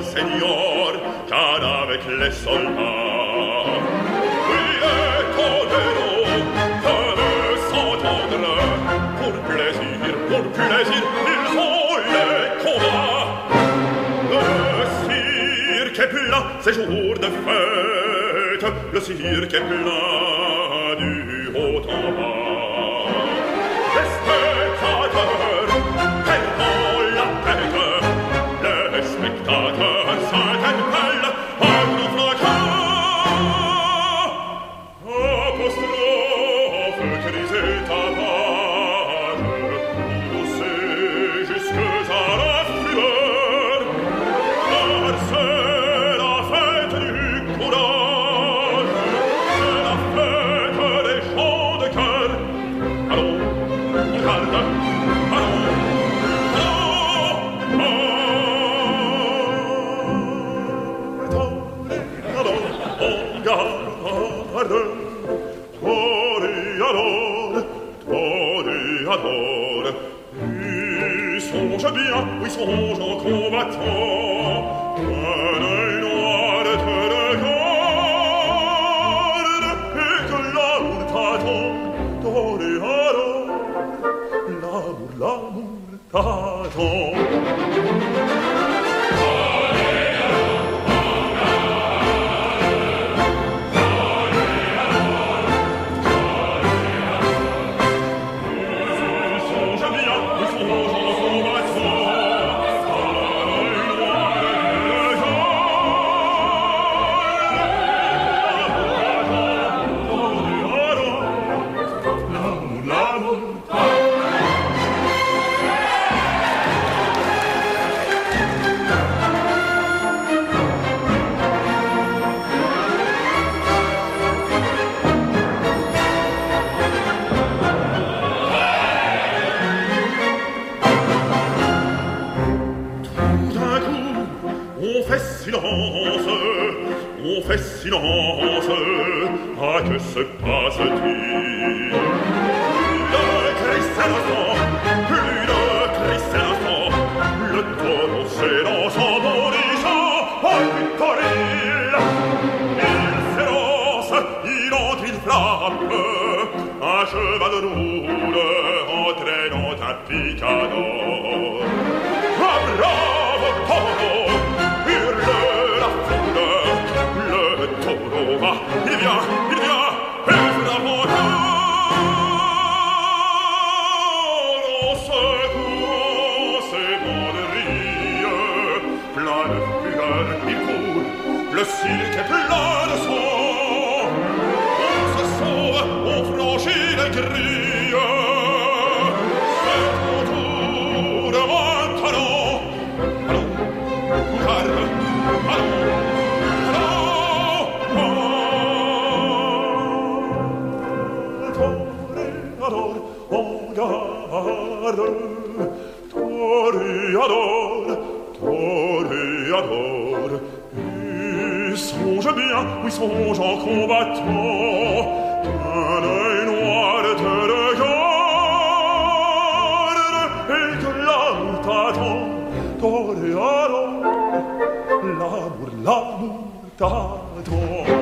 Señor, Señor, car avec les soldats. Il est tolero que s'entendre pour plaisir, pour plaisir, ils ont les combats. Le cirque est plein, c'est jour de fête, le cirque est plein du haut en bas. alors Tony alors Il songe bien, oui songe en combattant fait silence, on fait silence, ah que se passe-t-il Le à plus le s'élance en bondissant, Il s'élance, il entre, il un cheval roule, entraînant un picador qui combattant Un Pane noir te regarde Et que l'autato torearo L'amour, l'amour t'adore